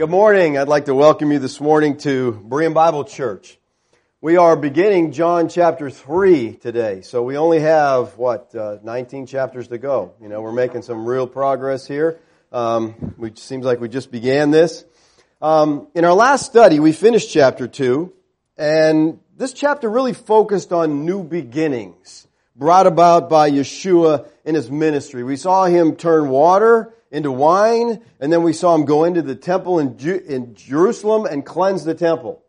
Good morning. I'd like to welcome you this morning to Berean Bible Church. We are beginning John chapter 3 today. So we only have, what, uh, 19 chapters to go. You know, we're making some real progress here. Um, which seems like we just began this. Um, in our last study, we finished chapter 2, and this chapter really focused on new beginnings brought about by Yeshua in his ministry. We saw him turn water into wine, and then we saw him go into the temple in, Ju- in Jerusalem and cleanse the temple.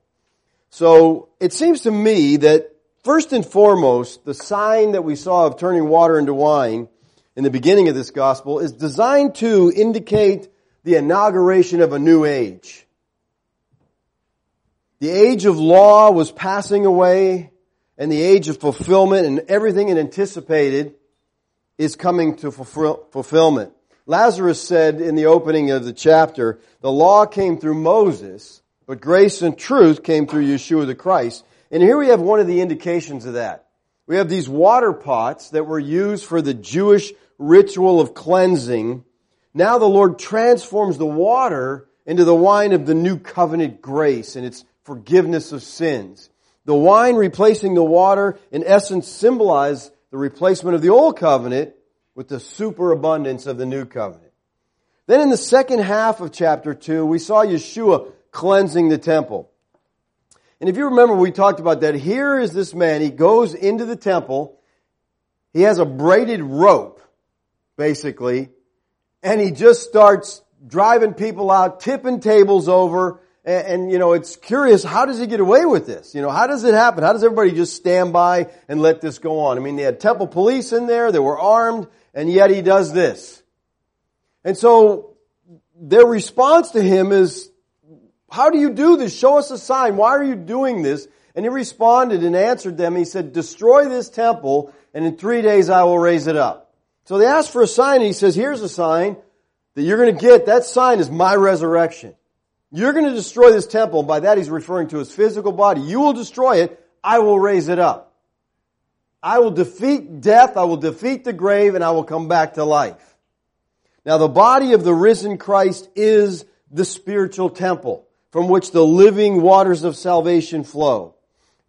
So it seems to me that first and foremost, the sign that we saw of turning water into wine in the beginning of this gospel is designed to indicate the inauguration of a new age. The age of law was passing away and the age of fulfillment and everything it anticipated is coming to fulfill, fulfillment. Lazarus said in the opening of the chapter, the law came through Moses, but grace and truth came through Yeshua the Christ. And here we have one of the indications of that. We have these water pots that were used for the Jewish ritual of cleansing. Now the Lord transforms the water into the wine of the new covenant grace and its forgiveness of sins. The wine replacing the water in essence symbolize the replacement of the old covenant with the superabundance of the new covenant. Then in the second half of chapter 2, we saw Yeshua cleansing the temple. And if you remember, we talked about that. Here is this man. He goes into the temple. He has a braided rope, basically, and he just starts driving people out, tipping tables over, and, and, you know, it's curious, how does he get away with this? You know, how does it happen? How does everybody just stand by and let this go on? I mean, they had temple police in there, they were armed, and yet he does this. And so their response to him is, how do you do this? Show us a sign. Why are you doing this? And he responded and answered them. He said, destroy this temple and in three days I will raise it up. So they asked for a sign and he says, here's a sign that you're going to get. That sign is my resurrection. You're going to destroy this temple. By that he's referring to his physical body. You will destroy it. I will raise it up. I will defeat death, I will defeat the grave, and I will come back to life. Now the body of the risen Christ is the spiritual temple from which the living waters of salvation flow.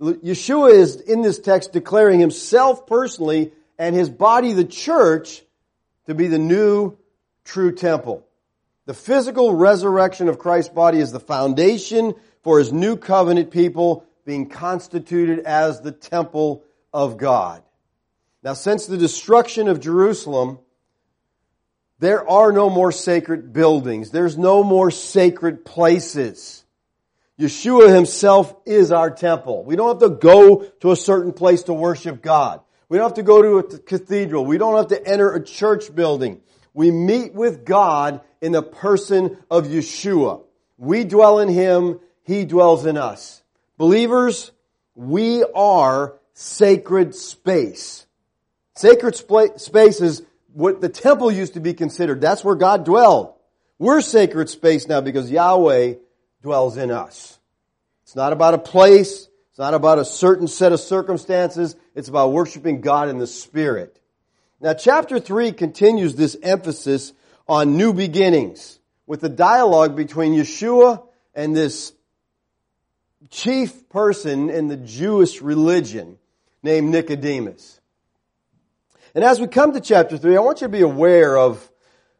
Yeshua is in this text declaring himself personally and his body, the church, to be the new true temple. The physical resurrection of Christ's body is the foundation for his new covenant people being constituted as the temple of God. Now, since the destruction of Jerusalem, there are no more sacred buildings. There's no more sacred places. Yeshua himself is our temple. We don't have to go to a certain place to worship God. We don't have to go to a cathedral. We don't have to enter a church building. We meet with God in the person of Yeshua. We dwell in Him. He dwells in us. Believers, we are sacred space. Sacred space is what the temple used to be considered. That's where God dwelled. We're sacred space now because Yahweh dwells in us. It's not about a place. It's not about a certain set of circumstances. It's about worshiping God in the Spirit. Now chapter 3 continues this emphasis on new beginnings with the dialogue between Yeshua and this chief person in the Jewish religion named Nicodemus. And as we come to chapter 3, I want you to be aware of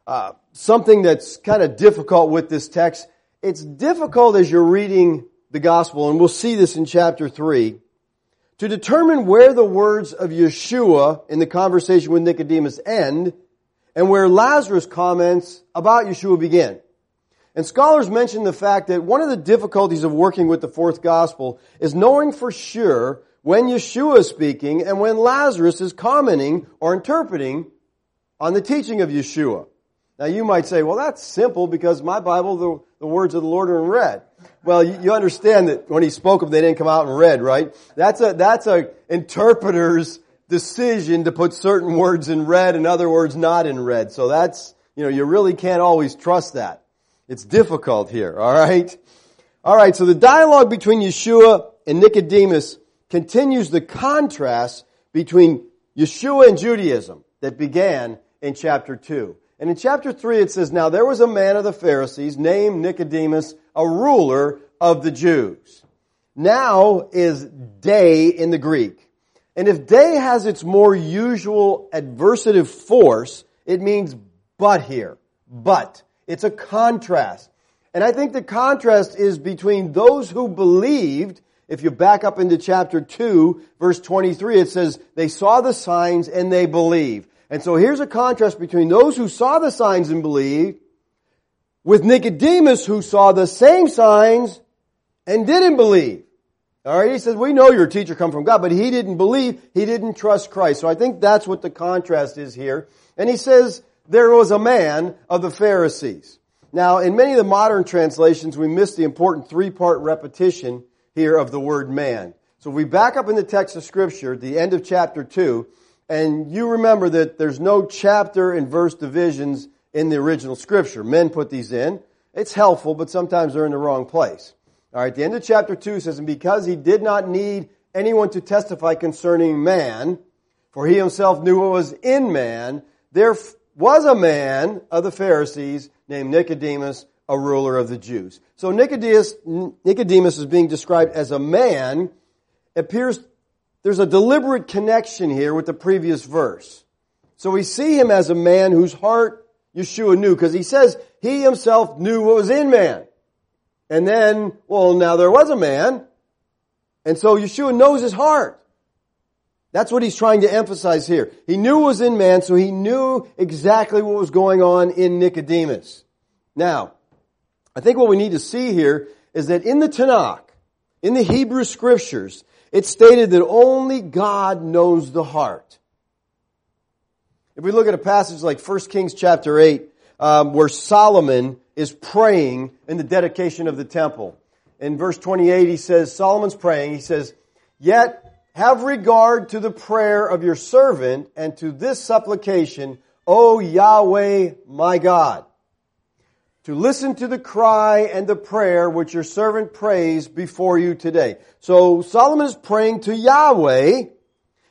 uh, something that's kind of difficult with this text. It's difficult as you're reading the gospel, and we'll see this in chapter 3, to determine where the words of Yeshua in the conversation with Nicodemus end and where Lazarus' comments about Yeshua begin. And scholars mention the fact that one of the difficulties of working with the fourth gospel is knowing for sure when Yeshua is speaking and when Lazarus is commenting or interpreting on the teaching of Yeshua. Now you might say, well that's simple because my Bible, the, the words of the Lord are in red. Well, you, you understand that when he spoke them, they didn't come out in red, right? That's a, that's a interpreter's decision to put certain words in red and other words not in red. So that's, you know, you really can't always trust that. It's difficult here, alright? Alright, so the dialogue between Yeshua and Nicodemus continues the contrast between Yeshua and Judaism that began in chapter 2. And in chapter 3 it says, Now there was a man of the Pharisees named Nicodemus, a ruler of the Jews. Now is day in the Greek. And if day has its more usual adversative force, it means but here. But. It's a contrast. And I think the contrast is between those who believed, if you back up into chapter 2, verse 23, it says, they saw the signs and they believed. And so here's a contrast between those who saw the signs and believed, with Nicodemus who saw the same signs and didn't believe. Alright, he says, we know your teacher come from God, but he didn't believe, he didn't trust Christ. So I think that's what the contrast is here. And he says, there was a man of the Pharisees. Now, in many of the modern translations, we miss the important three-part repetition here of the word man. So we back up in the text of scripture, the end of chapter 2, and you remember that there's no chapter and verse divisions in the original scripture. Men put these in. It's helpful, but sometimes they're in the wrong place. Alright, the end of chapter 2 says, And because he did not need anyone to testify concerning man, for he himself knew what was in man, there was a man of the Pharisees named Nicodemus, a ruler of the Jews. So Nicodemus, Nicodemus is being described as a man. It appears there's a deliberate connection here with the previous verse. So we see him as a man whose heart Yeshua knew, because he says he himself knew what was in man. And then, well, now there was a man, and so Yeshua knows his heart. That's what he's trying to emphasize here. He knew was in man, so he knew exactly what was going on in Nicodemus. Now, I think what we need to see here is that in the Tanakh, in the Hebrew scriptures, it's stated that only God knows the heart. If we look at a passage like 1 Kings chapter 8, um, where Solomon is praying in the dedication of the temple. In verse 28, he says, Solomon's praying, he says, Yet have regard to the prayer of your servant and to this supplication, O Yahweh my God, to listen to the cry and the prayer which your servant prays before you today. So Solomon is praying to Yahweh,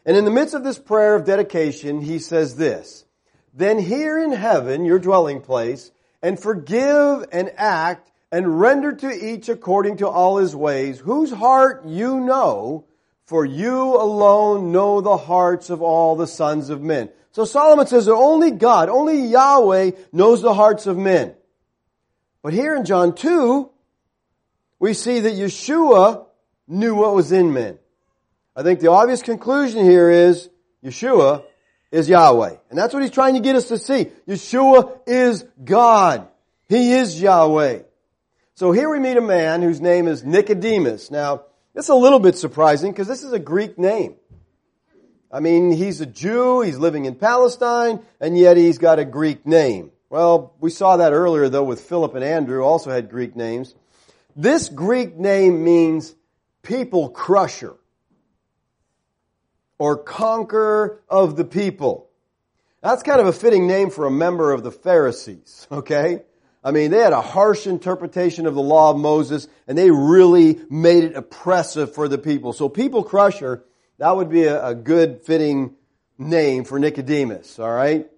and in the midst of this prayer of dedication, he says this, Then hear in heaven, your dwelling place, and forgive and act and render to each according to all his ways, whose heart you know, for you alone know the hearts of all the sons of men. So Solomon says that only God, only Yahweh knows the hearts of men. But here in John 2, we see that Yeshua knew what was in men. I think the obvious conclusion here is Yeshua is Yahweh. And that's what he's trying to get us to see. Yeshua is God. He is Yahweh. So here we meet a man whose name is Nicodemus. Now, it's a little bit surprising because this is a Greek name. I mean, he's a Jew, he's living in Palestine, and yet he's got a Greek name. Well, we saw that earlier though with Philip and Andrew, also had Greek names. This Greek name means people crusher or conqueror of the people. That's kind of a fitting name for a member of the Pharisees, okay? I mean, they had a harsh interpretation of the law of Moses and they really made it oppressive for the people. So people crusher, that would be a, good fitting name for Nicodemus, alright?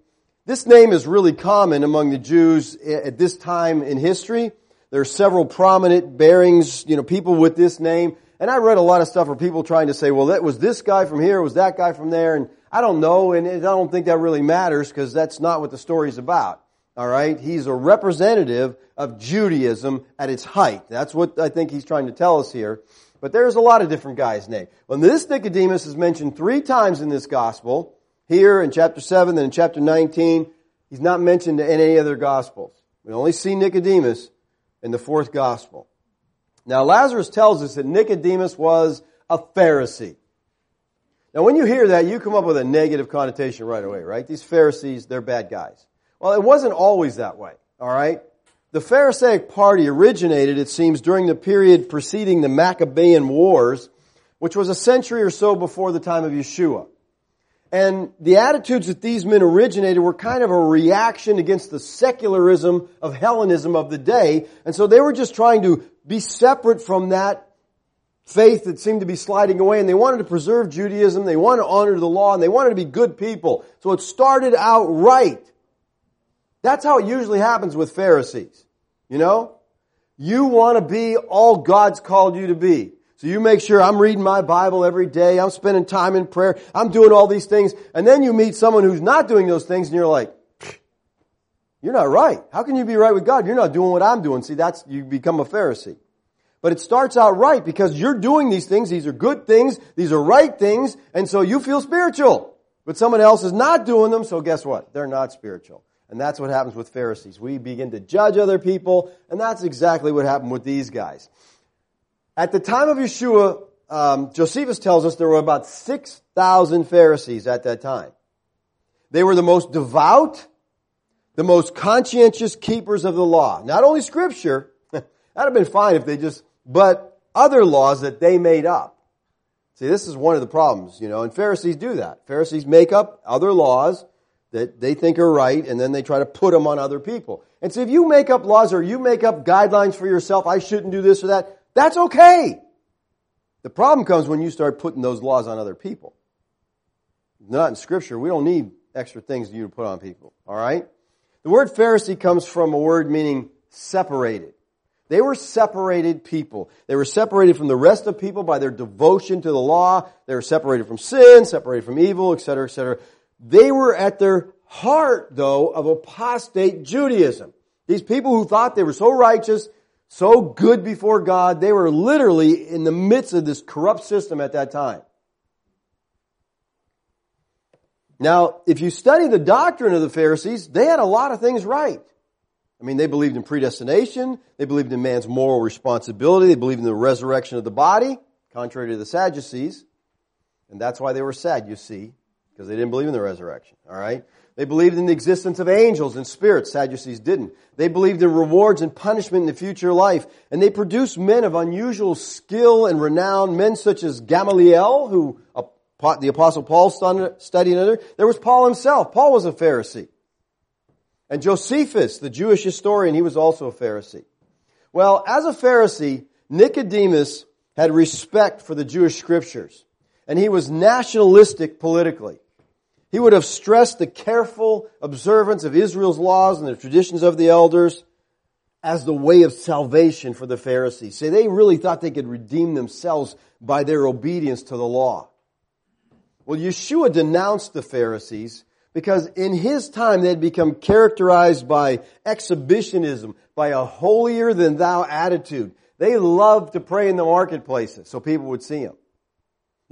This name is really common among the Jews at this time in history. There are several prominent bearings, you know, people with this name. And I read a lot of stuff where people trying to say, well, that was this guy from here, was that guy from there, and I don't know, and I don't think that really matters because that's not what the story's about. All right. He's a representative of Judaism at its height. That's what I think he's trying to tell us here. But there's a lot of different guys named. Well, this Nicodemus is mentioned three times in this gospel. Here in chapter 7, then in chapter 19. He's not mentioned in any other gospels. We only see Nicodemus in the fourth gospel. Now Lazarus tells us that Nicodemus was a Pharisee. Now when you hear that, you come up with a negative connotation right away, right? These Pharisees, they're bad guys. Well, it wasn't always that way, alright? The Pharisaic party originated, it seems, during the period preceding the Maccabean Wars, which was a century or so before the time of Yeshua. And the attitudes that these men originated were kind of a reaction against the secularism of Hellenism of the day. And so they were just trying to be separate from that faith that seemed to be sliding away and they wanted to preserve Judaism, they wanted to honor the law, and they wanted to be good people. So it started out right. That's how it usually happens with Pharisees. You know? You want to be all God's called you to be. So you make sure I'm reading my Bible every day, I'm spending time in prayer, I'm doing all these things, and then you meet someone who's not doing those things and you're like, you're not right. How can you be right with God? You're not doing what I'm doing. See, that's, you become a Pharisee. But it starts out right because you're doing these things. These are good things. These are right things. And so you feel spiritual. But someone else is not doing them. So guess what? They're not spiritual. And that's what happens with Pharisees. We begin to judge other people. And that's exactly what happened with these guys. At the time of Yeshua, um, Josephus tells us there were about 6,000 Pharisees at that time. They were the most devout, the most conscientious keepers of the law. Not only scripture, that'd have been fine if they just but other laws that they made up. See, this is one of the problems, you know, and Pharisees do that. Pharisees make up other laws that they think are right, and then they try to put them on other people. And so if you make up laws or you make up guidelines for yourself, I shouldn't do this or that, that's okay. The problem comes when you start putting those laws on other people. Not in scripture. We don't need extra things you to put on people. All right? The word Pharisee comes from a word meaning separated. They were separated people. They were separated from the rest of people by their devotion to the law. They were separated from sin, separated from evil, etc., etc. They were at their heart, though, of apostate Judaism. These people who thought they were so righteous, so good before God, they were literally in the midst of this corrupt system at that time. Now, if you study the doctrine of the Pharisees, they had a lot of things right. I mean, they believed in predestination. They believed in man's moral responsibility. They believed in the resurrection of the body, contrary to the Sadducees. And that's why they were sad, you see, because they didn't believe in the resurrection. All right? They believed in the existence of angels and spirits. Sadducees didn't. They believed in rewards and punishment in the future life. And they produced men of unusual skill and renown, men such as Gamaliel, who the apostle Paul studied under. There was Paul himself. Paul was a Pharisee. And Josephus, the Jewish historian, he was also a Pharisee. Well, as a Pharisee, Nicodemus had respect for the Jewish scriptures, and he was nationalistic politically. He would have stressed the careful observance of Israel's laws and the traditions of the elders as the way of salvation for the Pharisees. See, they really thought they could redeem themselves by their obedience to the law. Well, Yeshua denounced the Pharisees because in his time they had become characterized by exhibitionism, by a holier than thou attitude. They loved to pray in the marketplaces so people would see them.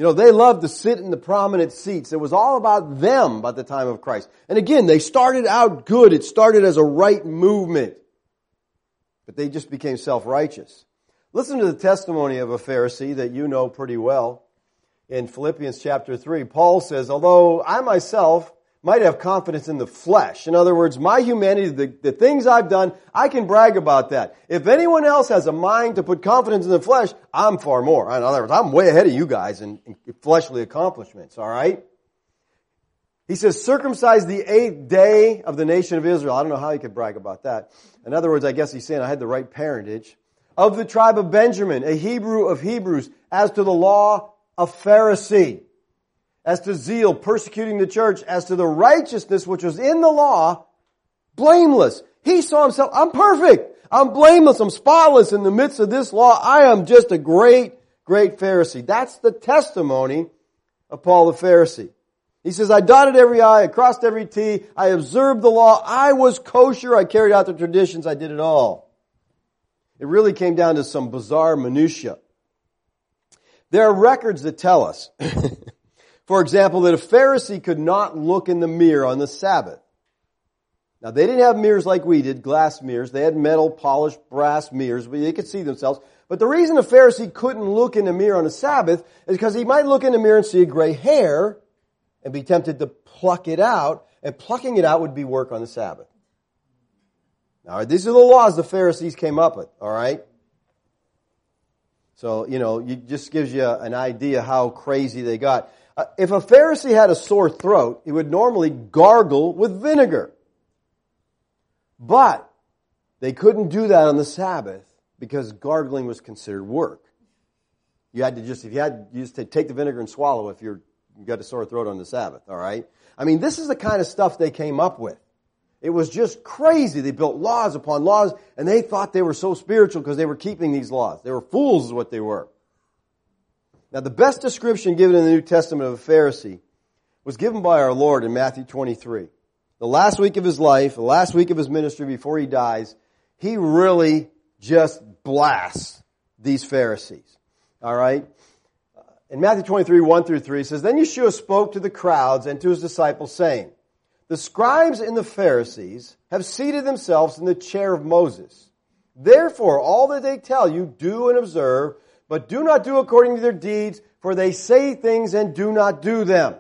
You know, they loved to sit in the prominent seats. It was all about them by the time of Christ. And again, they started out good. It started as a right movement. But they just became self-righteous. Listen to the testimony of a Pharisee that you know pretty well. In Philippians chapter 3, Paul says, although I myself might have confidence in the flesh. In other words, my humanity, the, the things I've done, I can brag about that. If anyone else has a mind to put confidence in the flesh, I'm far more. In other words, I'm way ahead of you guys in, in fleshly accomplishments, alright? He says, circumcised the eighth day of the nation of Israel. I don't know how he could brag about that. In other words, I guess he's saying I had the right parentage. Of the tribe of Benjamin, a Hebrew of Hebrews, as to the law, a Pharisee as to zeal, persecuting the church, as to the righteousness which was in the law, blameless. He saw himself, I'm perfect. I'm blameless. I'm spotless in the midst of this law. I am just a great, great Pharisee. That's the testimony of Paul the Pharisee. He says, I dotted every I, I crossed every T, I observed the law, I was kosher, I carried out the traditions, I did it all. It really came down to some bizarre minutia. There are records that tell us For example, that a Pharisee could not look in the mirror on the Sabbath. Now they didn't have mirrors like we did, glass mirrors. They had metal, polished brass mirrors, but they could see themselves. But the reason a Pharisee couldn't look in the mirror on a Sabbath is because he might look in the mirror and see a gray hair and be tempted to pluck it out, and plucking it out would be work on the Sabbath. Now, these are the laws the Pharisees came up with, alright? So, you know, it just gives you an idea how crazy they got. Uh, if a Pharisee had a sore throat, he would normally gargle with vinegar. But they couldn't do that on the Sabbath because gargling was considered work. You had to just, if you had, you just take the vinegar and swallow if you're, you got a sore throat on the Sabbath, alright? I mean, this is the kind of stuff they came up with. It was just crazy. They built laws upon laws, and they thought they were so spiritual because they were keeping these laws. They were fools, is what they were. Now, the best description given in the New Testament of a Pharisee was given by our Lord in Matthew 23. The last week of his life, the last week of his ministry before he dies, he really just blasts these Pharisees. All right? In Matthew 23, 1 through 3, it says, Then Yeshua spoke to the crowds and to his disciples, saying, The scribes and the Pharisees have seated themselves in the chair of Moses. Therefore, all that they tell you, do and observe, but do not do according to their deeds, for they say things and do not do them.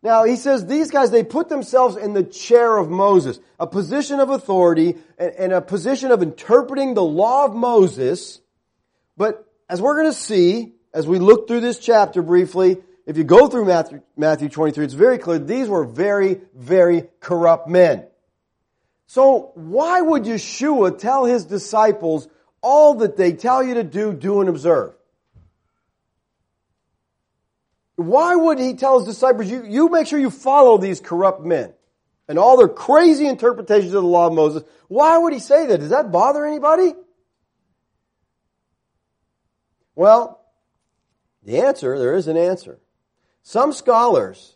Now, he says these guys, they put themselves in the chair of Moses, a position of authority and, a position of interpreting the law of Moses. But as we're going to see, as we look through this chapter briefly, if you go through Matthew, Matthew 23, it's very clear these were very, very corrupt men. So why would Yeshua tell his disciples all that they tell you to do, do and observe? Why would he tell his disciples, you, you make sure you follow these corrupt men and all their crazy interpretations of the law of Moses? Why would he say that? Does that bother anybody? Well, the answer, there is an answer. Some scholars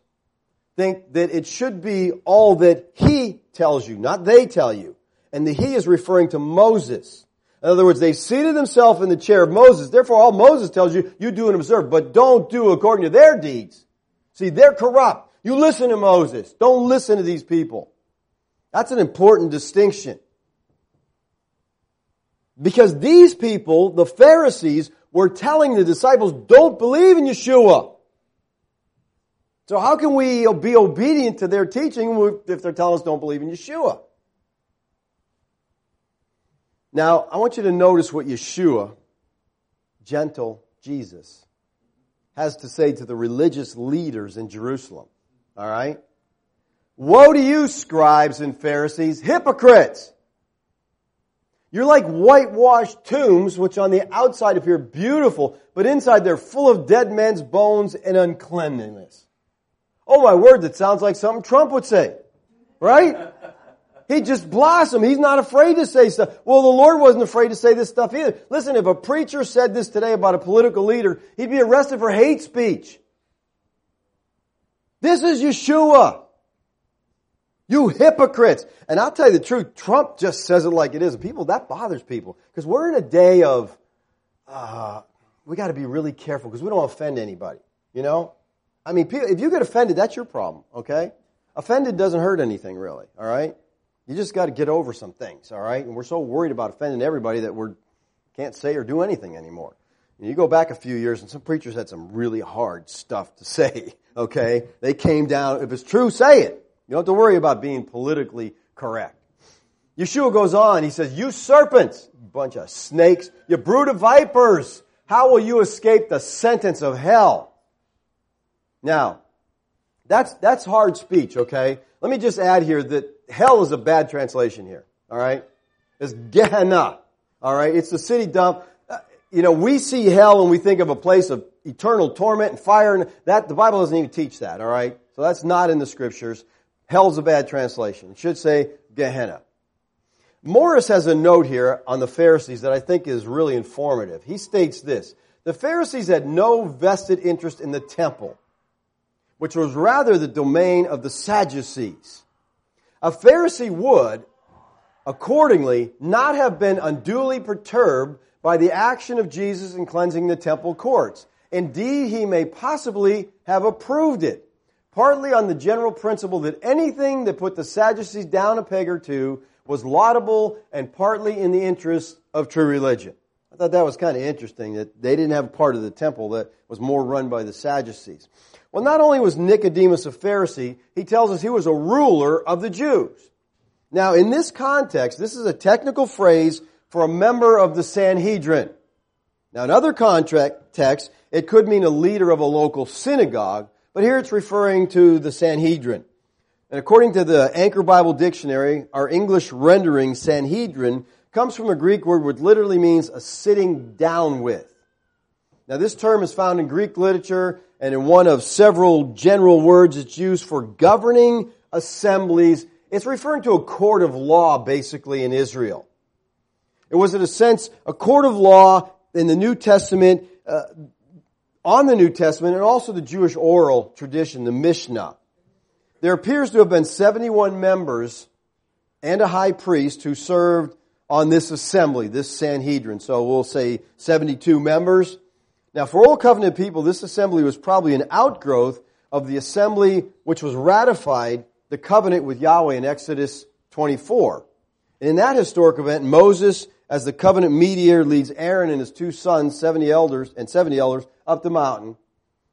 think that it should be all that he tells you, not they tell you. And the he is referring to Moses. In other words, they seated themselves in the chair of Moses. Therefore, all Moses tells you, you do and observe, but don't do according to their deeds. See, they're corrupt. You listen to Moses. Don't listen to these people. That's an important distinction. Because these people, the Pharisees, were telling the disciples, don't believe in Yeshua. So how can we be obedient to their teaching if they're telling us don't believe in Yeshua? Now, I want you to notice what Yeshua, gentle Jesus, has to say to the religious leaders in Jerusalem. All right? Woe to you, scribes and Pharisees, hypocrites! You're like whitewashed tombs, which on the outside appear beautiful, but inside they're full of dead men's bones and uncleanliness. Oh my word, that sounds like something Trump would say. Right? He just blossomed. He's not afraid to say stuff. Well, the Lord wasn't afraid to say this stuff either. Listen, if a preacher said this today about a political leader, he'd be arrested for hate speech. This is Yeshua. You hypocrites. And I'll tell you the truth, Trump just says it like it is. And people, that bothers people. Because we're in a day of, uh, we gotta be really careful because we don't offend anybody. You know? I mean, if you get offended, that's your problem, okay? Offended doesn't hurt anything really, alright? You just got to get over some things, all right? And we're so worried about offending everybody that we can't say or do anything anymore. And you go back a few years, and some preachers had some really hard stuff to say, okay? They came down, if it's true, say it. You don't have to worry about being politically correct. Yeshua goes on, he says, You serpents, bunch of snakes, you brood of vipers, how will you escape the sentence of hell? Now, that's, that's hard speech, okay? Let me just add here that hell is a bad translation here. All right, it's Gehenna. All right, it's the city dump. Uh, you know, we see hell and we think of a place of eternal torment and fire, and that the Bible doesn't even teach that. All right, so that's not in the scriptures. Hell's a bad translation. It should say Gehenna. Morris has a note here on the Pharisees that I think is really informative. He states this. The Pharisees had no vested interest in the temple, which was rather the domain of the Sadducees. A Pharisee would, accordingly, not have been unduly perturbed by the action of Jesus in cleansing the temple courts. Indeed, he may possibly have approved it, partly on the general principle that anything that put the Sadducees down a peg or two was laudable and partly in the interest of true religion. I thought that was kind of interesting that they didn't have a part of the temple that was more run by the Sadducees. Well, not only was Nicodemus a Pharisee, he tells us he was a ruler of the Jews. Now, in this context, this is a technical phrase for a member of the Sanhedrin. Now, in other contract texts, it could mean a leader of a local synagogue, but here it's referring to the Sanhedrin. And according to the Anchor Bible Dictionary, our English rendering Sanhedrin comes from a Greek word which literally means a sitting down with. Now, this term is found in Greek literature and in one of several general words it's used for governing assemblies it's referring to a court of law basically in Israel. It was in a sense a court of law in the New Testament, uh, on the New Testament and also the Jewish oral tradition, the Mishnah. There appears to have been 71 members and a high priest who served on this assembly, this Sanhedrin. So we'll say 72 members. Now for Old Covenant people, this assembly was probably an outgrowth of the assembly which was ratified the covenant with Yahweh in Exodus 24. And in that historic event, Moses, as the covenant mediator, leads Aaron and his two sons, 70 elders, and 70 elders up the mountain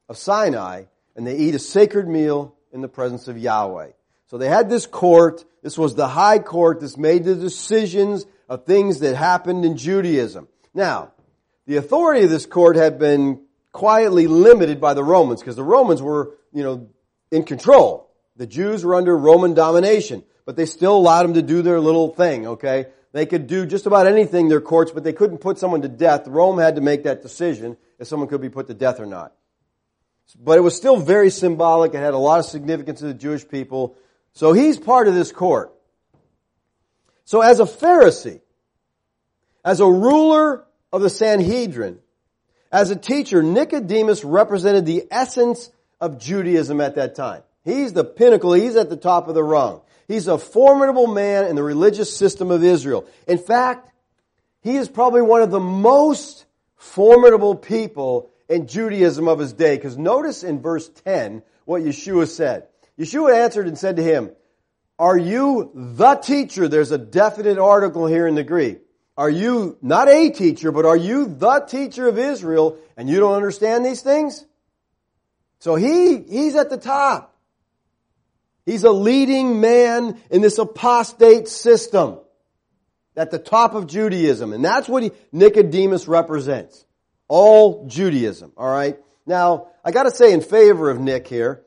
of Sinai, and they eat a sacred meal in the presence of Yahweh. So they had this court. This was the high court. This made the decisions of things that happened in Judaism. Now, the authority of this court had been quietly limited by the Romans because the Romans were, you know, in control. The Jews were under Roman domination, but they still allowed them to do their little thing, okay? They could do just about anything their courts, but they couldn't put someone to death. Rome had to make that decision if someone could be put to death or not. But it was still very symbolic. It had a lot of significance to the Jewish people. So he's part of this court. So as a Pharisee, as a ruler of the Sanhedrin, as a teacher, Nicodemus represented the essence of Judaism at that time. He's the pinnacle. He's at the top of the rung. He's a formidable man in the religious system of Israel. In fact, he is probably one of the most formidable people in Judaism of his day. Because notice in verse 10 what Yeshua said. Yeshua answered and said to him, Are you the teacher? There's a definite article here in the Greek. Are you not a teacher, but are you the teacher of Israel and you don't understand these things? So he, he's at the top. He's a leading man in this apostate system at the top of Judaism. And that's what he, Nicodemus represents. All Judaism. All right. Now, I gotta say in favor of Nick here,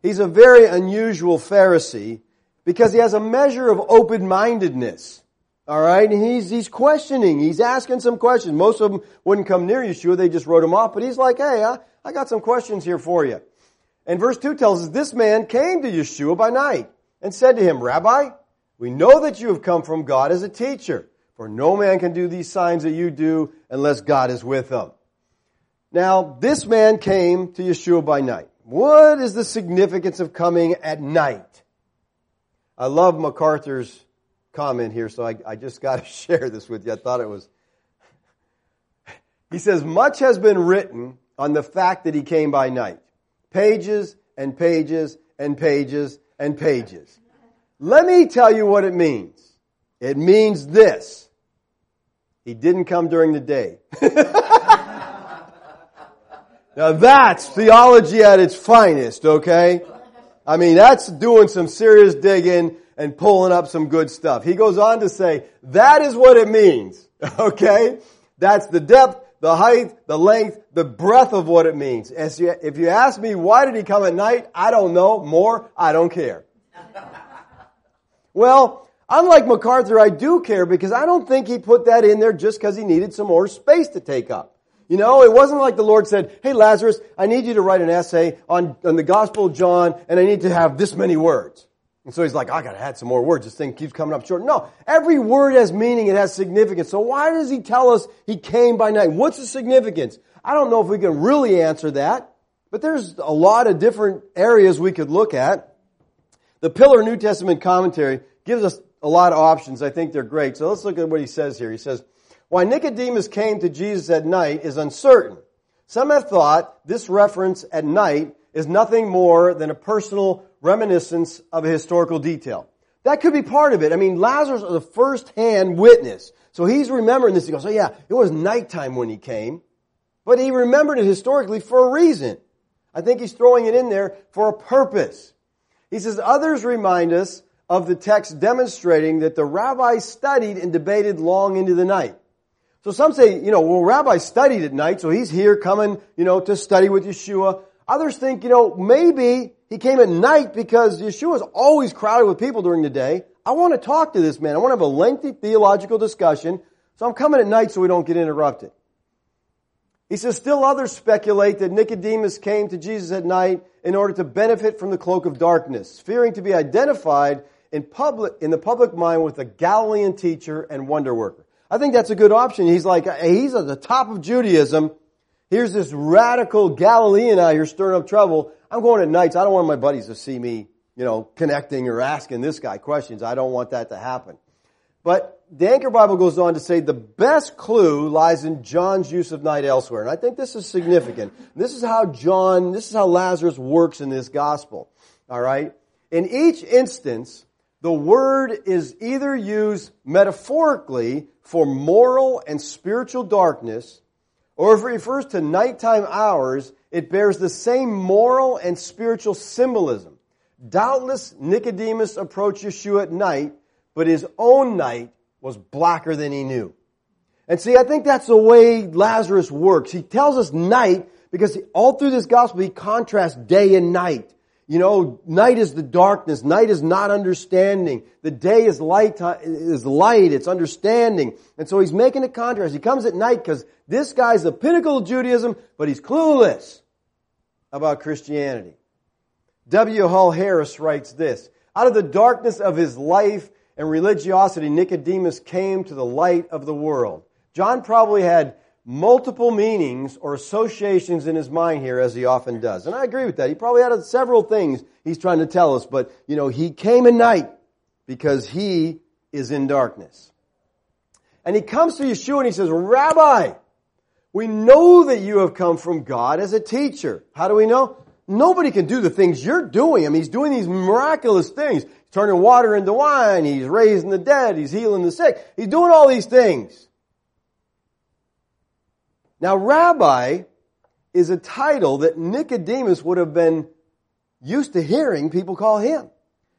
he's a very unusual Pharisee because he has a measure of open-mindedness. All right, and he's he's questioning. He's asking some questions. Most of them wouldn't come near Yeshua; they just wrote him off. But he's like, "Hey, I, I got some questions here for you." And verse 2 tells us this man came to Yeshua by night and said to him, Rabbi, we know that you have come from God as a teacher, for no man can do these signs that you do unless God is with him. Now, this man came to Yeshua by night. What is the significance of coming at night? I love MacArthur's comment here, so I, I just got to share this with you. I thought it was. He says, much has been written on the fact that he came by night. Pages and pages and pages and pages. Let me tell you what it means. It means this. He didn't come during the day. now that's theology at its finest, okay? I mean, that's doing some serious digging and pulling up some good stuff. He goes on to say, that is what it means, okay? That's the depth, the height, the length, the breadth of what it means. You, if you ask me why did he come at night, I don't know. More, I don't care. well, unlike MacArthur, I do care because I don't think he put that in there just because he needed some more space to take up. You know, it wasn't like the Lord said, hey Lazarus, I need you to write an essay on, on the Gospel of John and I need to have this many words. And so he's like, I gotta add some more words. This thing keeps coming up short. No, every word has meaning. It has significance. So why does he tell us he came by night? What's the significance? I don't know if we can really answer that, but there's a lot of different areas we could look at. The Pillar New Testament commentary gives us a lot of options. I think they're great. So let's look at what he says here. He says, why Nicodemus came to Jesus at night is uncertain. Some have thought this reference at night is nothing more than a personal reminiscence of a historical detail. That could be part of it. I mean, Lazarus is a first-hand witness. So he's remembering this. He goes, oh yeah, it was nighttime when he came. But he remembered it historically for a reason. I think he's throwing it in there for a purpose. He says, others remind us of the text demonstrating that the rabbis studied and debated long into the night. So some say, you know, well, rabbi studied at night, so he's here coming, you know, to study with Yeshua. Others think, you know, maybe he came at night because Yeshua is always crowded with people during the day. I want to talk to this man. I want to have a lengthy theological discussion. So I'm coming at night so we don't get interrupted. He says, still others speculate that Nicodemus came to Jesus at night in order to benefit from the cloak of darkness, fearing to be identified in public, in the public mind with a Galilean teacher and wonder worker. I think that's a good option. He's like, he's at the top of Judaism. Here's this radical Galilean out here stirring up trouble. I'm going at nights. I don't want my buddies to see me, you know, connecting or asking this guy questions. I don't want that to happen. But the Anchor Bible goes on to say the best clue lies in John's use of night elsewhere. And I think this is significant. This is how John, this is how Lazarus works in this gospel. Alright? In each instance, the word is either used metaphorically for moral and spiritual darkness, or if it refers to nighttime hours, it bears the same moral and spiritual symbolism. Doubtless Nicodemus approached Yeshua at night but his own night was blacker than he knew. And see, I think that's the way Lazarus works. He tells us night because all through this gospel he contrasts day and night. You know, night is the darkness. Night is not understanding. The day is light, uh, is light. It's understanding. And so he's making a contrast. He comes at night because this guy's the pinnacle of Judaism, but he's clueless about Christianity. W. Hall Harris writes this. Out of the darkness of his life, and religiosity, Nicodemus came to the light of the world. John probably had multiple meanings or associations in his mind here as he often does. And I agree with that. He probably had several things he's trying to tell us, but you know, he came at night because he is in darkness. And he comes to Yeshua and he says, Rabbi, we know that you have come from God as a teacher. How do we know? Nobody can do the things you're doing. I mean, he's doing these miraculous things turning water into wine. He's raising the dead. He's healing the sick. He's doing all these things. Now, rabbi is a title that Nicodemus would have been used to hearing people call him.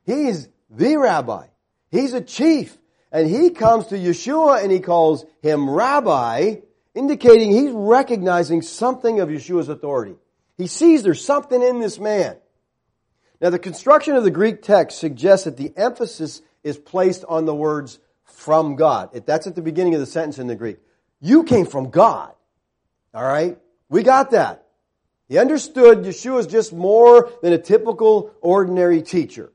He's the rabbi. He's a chief. And he comes to Yeshua and he calls him rabbi, indicating he's recognizing something of Yeshua's authority. He sees there's something in this man. Now, the construction of the Greek text suggests that the emphasis is placed on the words from God. That's at the beginning of the sentence in the Greek. You came from God. All right? We got that. He understood Yeshua is just more than a typical ordinary teacher.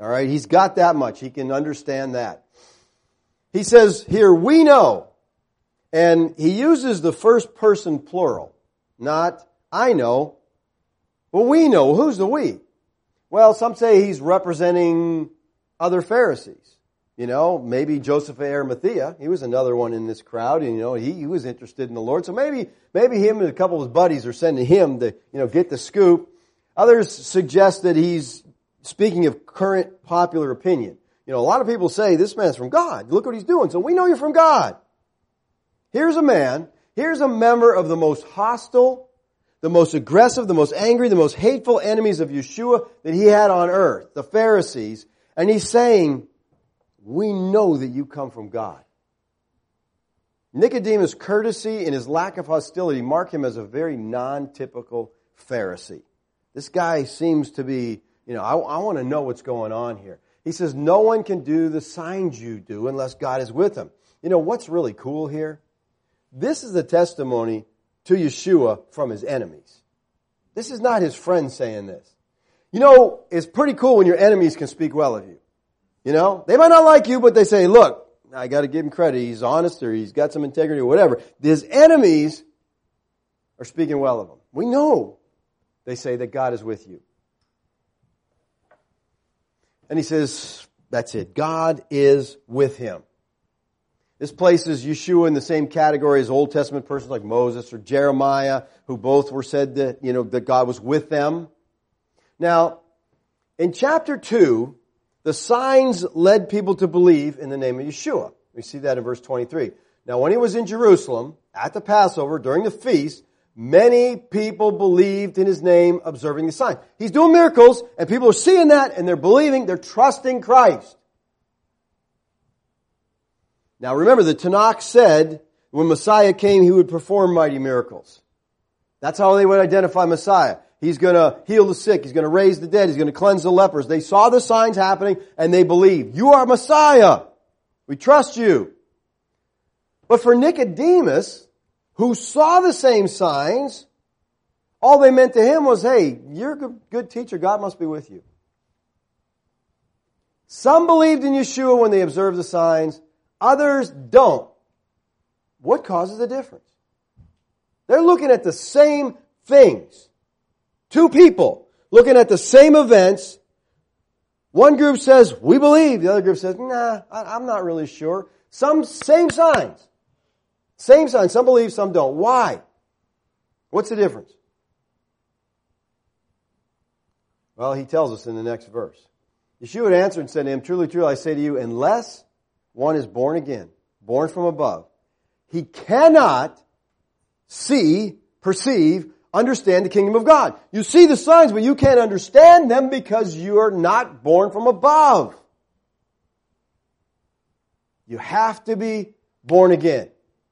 All right? He's got that much. He can understand that. He says here, we know. And he uses the first person plural. Not, I know. Well, we know. Who's the we? Well, some say he's representing other Pharisees. You know, maybe Joseph Arimathea. He was another one in this crowd, and you know, he, he was interested in the Lord. So maybe, maybe him and a couple of his buddies are sending him to, you know, get the scoop. Others suggest that he's speaking of current popular opinion. You know, a lot of people say this man's from God. Look what he's doing. So we know you're from God. Here's a man, here's a member of the most hostile, the most aggressive, the most angry, the most hateful enemies of Yeshua that he had on earth, the Pharisees. And he's saying, we know that you come from God. Nicodemus' courtesy and his lack of hostility mark him as a very non-typical Pharisee. This guy seems to be, you know, I, I want to know what's going on here. He says, no one can do the signs you do unless God is with him. You know, what's really cool here? This is the testimony to Yeshua from his enemies. This is not his friend saying this. You know, it's pretty cool when your enemies can speak well of you. You know, they might not like you, but they say, look, I gotta give him credit. He's honest or he's got some integrity or whatever. His enemies are speaking well of him. We know they say that God is with you. And he says, that's it. God is with him. This places Yeshua in the same category as Old Testament persons like Moses or Jeremiah, who both were said that, you know, that God was with them. Now, in chapter 2, the signs led people to believe in the name of Yeshua. We see that in verse 23. Now, when he was in Jerusalem at the Passover during the feast, many people believed in his name, observing the sign. He's doing miracles, and people are seeing that, and they're believing, they're trusting Christ. Now remember, the Tanakh said when Messiah came, he would perform mighty miracles. That's how they would identify Messiah. He's going to heal the sick. He's going to raise the dead. He's going to cleanse the lepers. They saw the signs happening and they believed. You are Messiah. We trust you. But for Nicodemus, who saw the same signs, all they meant to him was, hey, you're a good, good teacher. God must be with you. Some believed in Yeshua when they observed the signs, others don't. What causes the difference? They're looking at the same things. Two people looking at the same events. One group says, we believe. The other group says, nah, I'm not really sure. Some same signs. Same signs. Some believe, some don't. Why? What's the difference? Well, he tells us in the next verse. Yeshua answered and said to him, Truly, truly, I say to you, unless one is born again, born from above, he cannot see, perceive, understand the kingdom of God. You see the signs, but you can't understand them because you are not born from above. You have to be born again.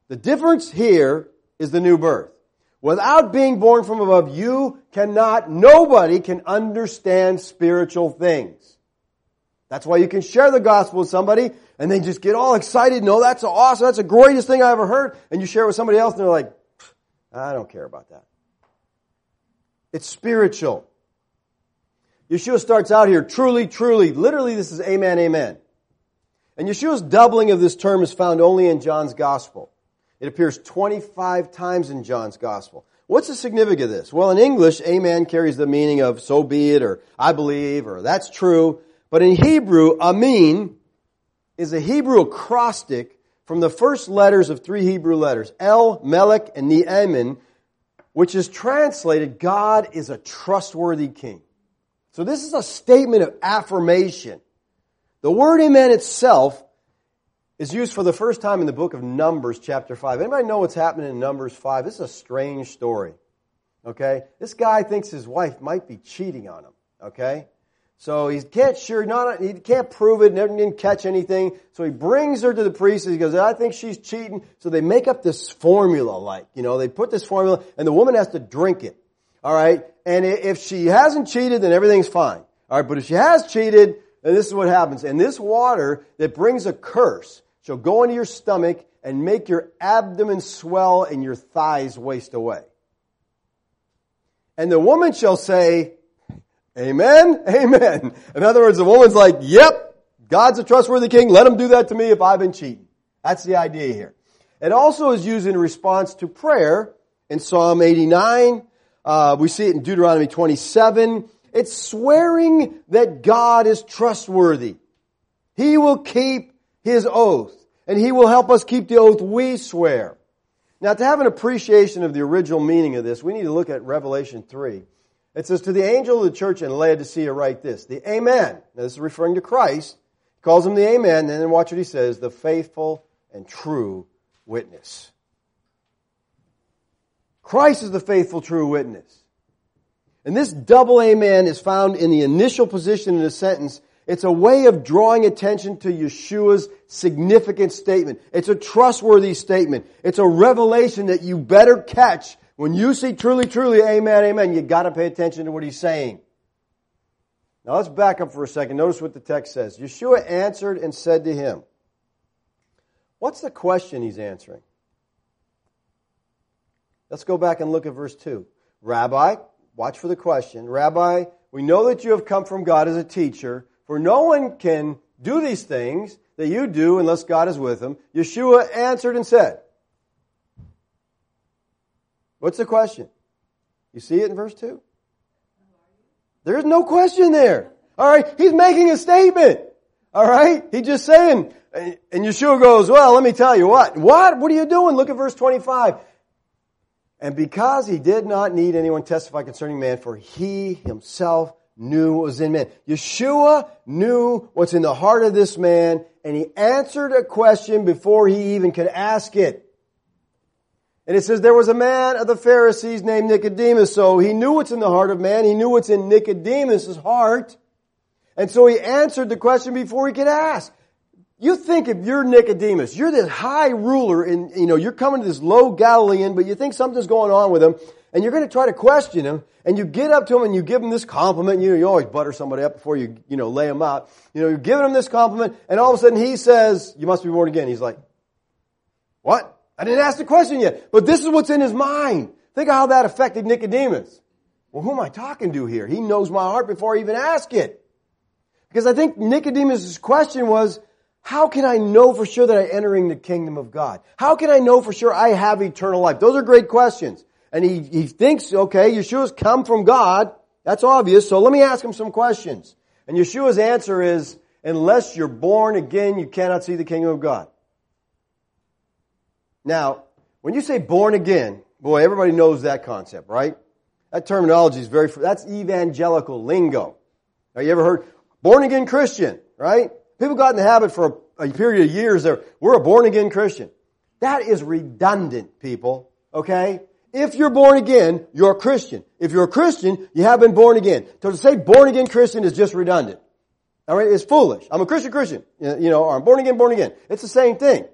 The difference here is the new birth. Without being born from above, you cannot, nobody can understand spiritual things. That's why you can share the gospel with somebody and they just get all excited. No, oh, that's awesome. That's the greatest thing I ever heard. And you share with somebody else and they're like, I don't care about that. It's spiritual. Yeshua starts out here, truly, truly. Literally, this is amen, amen. And Yeshua's doubling of this term is found only in John's gospel. It appears 25 times in John's gospel. What's the significance of this? Well, in English, amen carries the meaning of so be it or I believe or that's true. But in Hebrew, amin is a Hebrew acrostic from the first letters of three Hebrew letters, El, Melech, and Ne'emin, which is translated, God is a trustworthy king. So this is a statement of affirmation. The word amen itself is used for the first time in the book of Numbers, chapter 5. Anybody know what's happening in Numbers 5? This is a strange story. Okay? This guy thinks his wife might be cheating on him. Okay? So he can't sure, not, he can't prove it, never didn't catch anything. So he brings her to the priest and he goes, I think she's cheating. So they make up this formula like, you know, they put this formula and the woman has to drink it. Alright? And if she hasn't cheated, then everything's fine. Alright? But if she has cheated, and this is what happens. And this water that brings a curse shall go into your stomach and make your abdomen swell and your thighs waste away. And the woman shall say, Amen, amen. In other words, the woman's like, yep, God's a trustworthy king. Let him do that to me if I've been cheating. That's the idea here. It also is used in response to prayer in Psalm 89. Uh, we see it in Deuteronomy 27. It's swearing that God is trustworthy. He will keep His oath. And He will help us keep the oath we swear. Now to have an appreciation of the original meaning of this, we need to look at Revelation 3. It says, to the angel of the church in Laodicea write this, the Amen. Now this is referring to Christ. He calls him the Amen, and then watch what he says, the faithful and true witness. Christ is the faithful true witness. And this double amen is found in the initial position in the sentence. It's a way of drawing attention to Yeshua's significant statement. It's a trustworthy statement. It's a revelation that you better catch. When you see truly, truly, amen, amen, you gotta pay attention to what he's saying. Now let's back up for a second. Notice what the text says. Yeshua answered and said to him, What's the question he's answering? Let's go back and look at verse 2. Rabbi, watch for the question. Rabbi, we know that you have come from God as a teacher, for no one can do these things that you do unless God is with him. Yeshua answered and said, What's the question? You see it in verse 2? There's no question there. Alright, he's making a statement. Alright, he's just saying, and Yeshua goes, well, let me tell you what. What? What are you doing? Look at verse 25. And because he did not need anyone testify concerning man, for he himself knew what was in man. Yeshua knew what's in the heart of this man, and he answered a question before he even could ask it. And it says there was a man of the Pharisees named Nicodemus, so he knew what's in the heart of man, he knew what's in Nicodemus' heart, and so he answered the question before he could ask. You think if you're Nicodemus, you're this high ruler and, you know, you're coming to this low Galilean, but you think something's going on with him, and you're going to try to question him, and you get up to him and you give him this compliment, you know, you always butter somebody up before you, you know, lay him out. You know, you're giving him this compliment, and all of a sudden he says, you must be born again. He's like, what? I didn't ask the question yet, but this is what's in his mind. Think of how that affected Nicodemus. Well, who am I talking to here? He knows my heart before I even ask it. Because I think Nicodemus' question was, how can I know for sure that I'm entering the kingdom of God? How can I know for sure I have eternal life? Those are great questions. And he, he thinks, okay, Yeshua's come from God. That's obvious. So let me ask him some questions. And Yeshua's answer is, unless you're born again, you cannot see the kingdom of God. Now, when you say born again, boy, everybody knows that concept, right? That terminology is very, that's evangelical lingo. Now, you ever heard born again Christian, right? People got in the habit for a, a period of years there, we're a born again Christian. That is redundant, people, okay? If you're born again, you're a Christian. If you're a Christian, you have been born again. So to say born again Christian is just redundant. Alright, it's foolish. I'm a Christian Christian. You know, or I'm born again, born again. It's the same thing.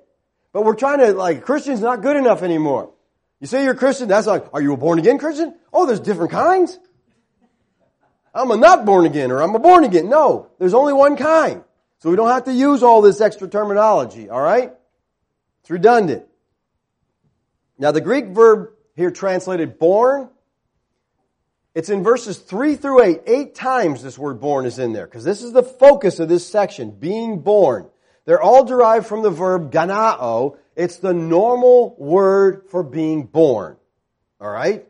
But we're trying to, like, Christian's not good enough anymore. You say you're a Christian, that's like, are you a born again Christian? Oh, there's different kinds. I'm a not born again or I'm a born again. No, there's only one kind. So we don't have to use all this extra terminology, alright? It's redundant. Now the Greek verb here translated born, it's in verses 3 through 8. Eight times this word born is in there because this is the focus of this section, being born. They're all derived from the verb gennao. It's the normal word for being born. Alright?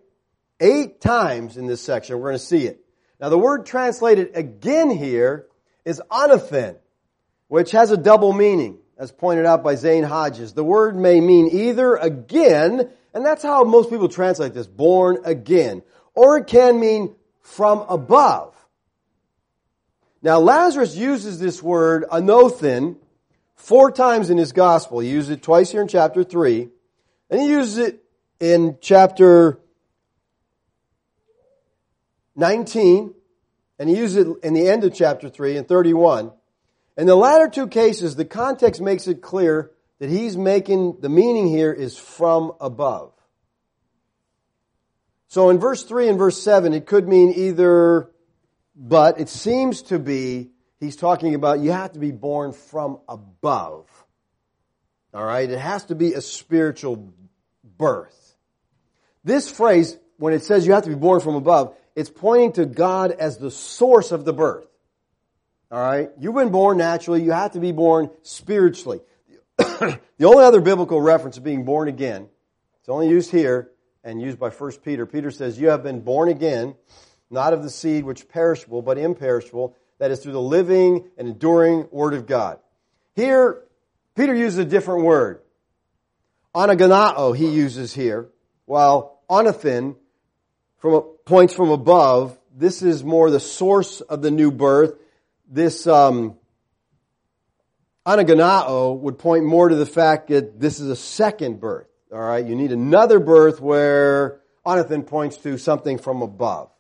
Eight times in this section, we're going to see it. Now the word translated again here is anothen, which has a double meaning, as pointed out by Zane Hodges. The word may mean either again and that's how most people translate this, born again. Or it can mean from above. Now Lazarus uses this word anothen four times in his gospel. He uses it twice here in chapter 3. And he uses it in chapter 19. And he uses it in the end of chapter 3 and 31. In the latter two cases, the context makes it clear that he's making, the meaning here is from above. So in verse 3 and verse 7, it could mean either, but it seems to be, he's talking about you have to be born from above. Alright? It has to be a spiritual birth. This phrase, when it says you have to be born from above, it's pointing to God as the source of the birth. Alright? You've been born naturally, you have to be born spiritually. the only other biblical reference of being born again, it's only used here, and used by 1 Peter. Peter says, You have been born again, not of the seed which perishable, but imperishable, that is through the living and enduring Word of God. Here, Peter uses a different word. Anagennao he uses here, while anothen from a, points from above. This is more the source of the new birth. This um, anagennao would point more to the fact that this is a second birth. All right, you need another birth where Anothen points to something from above.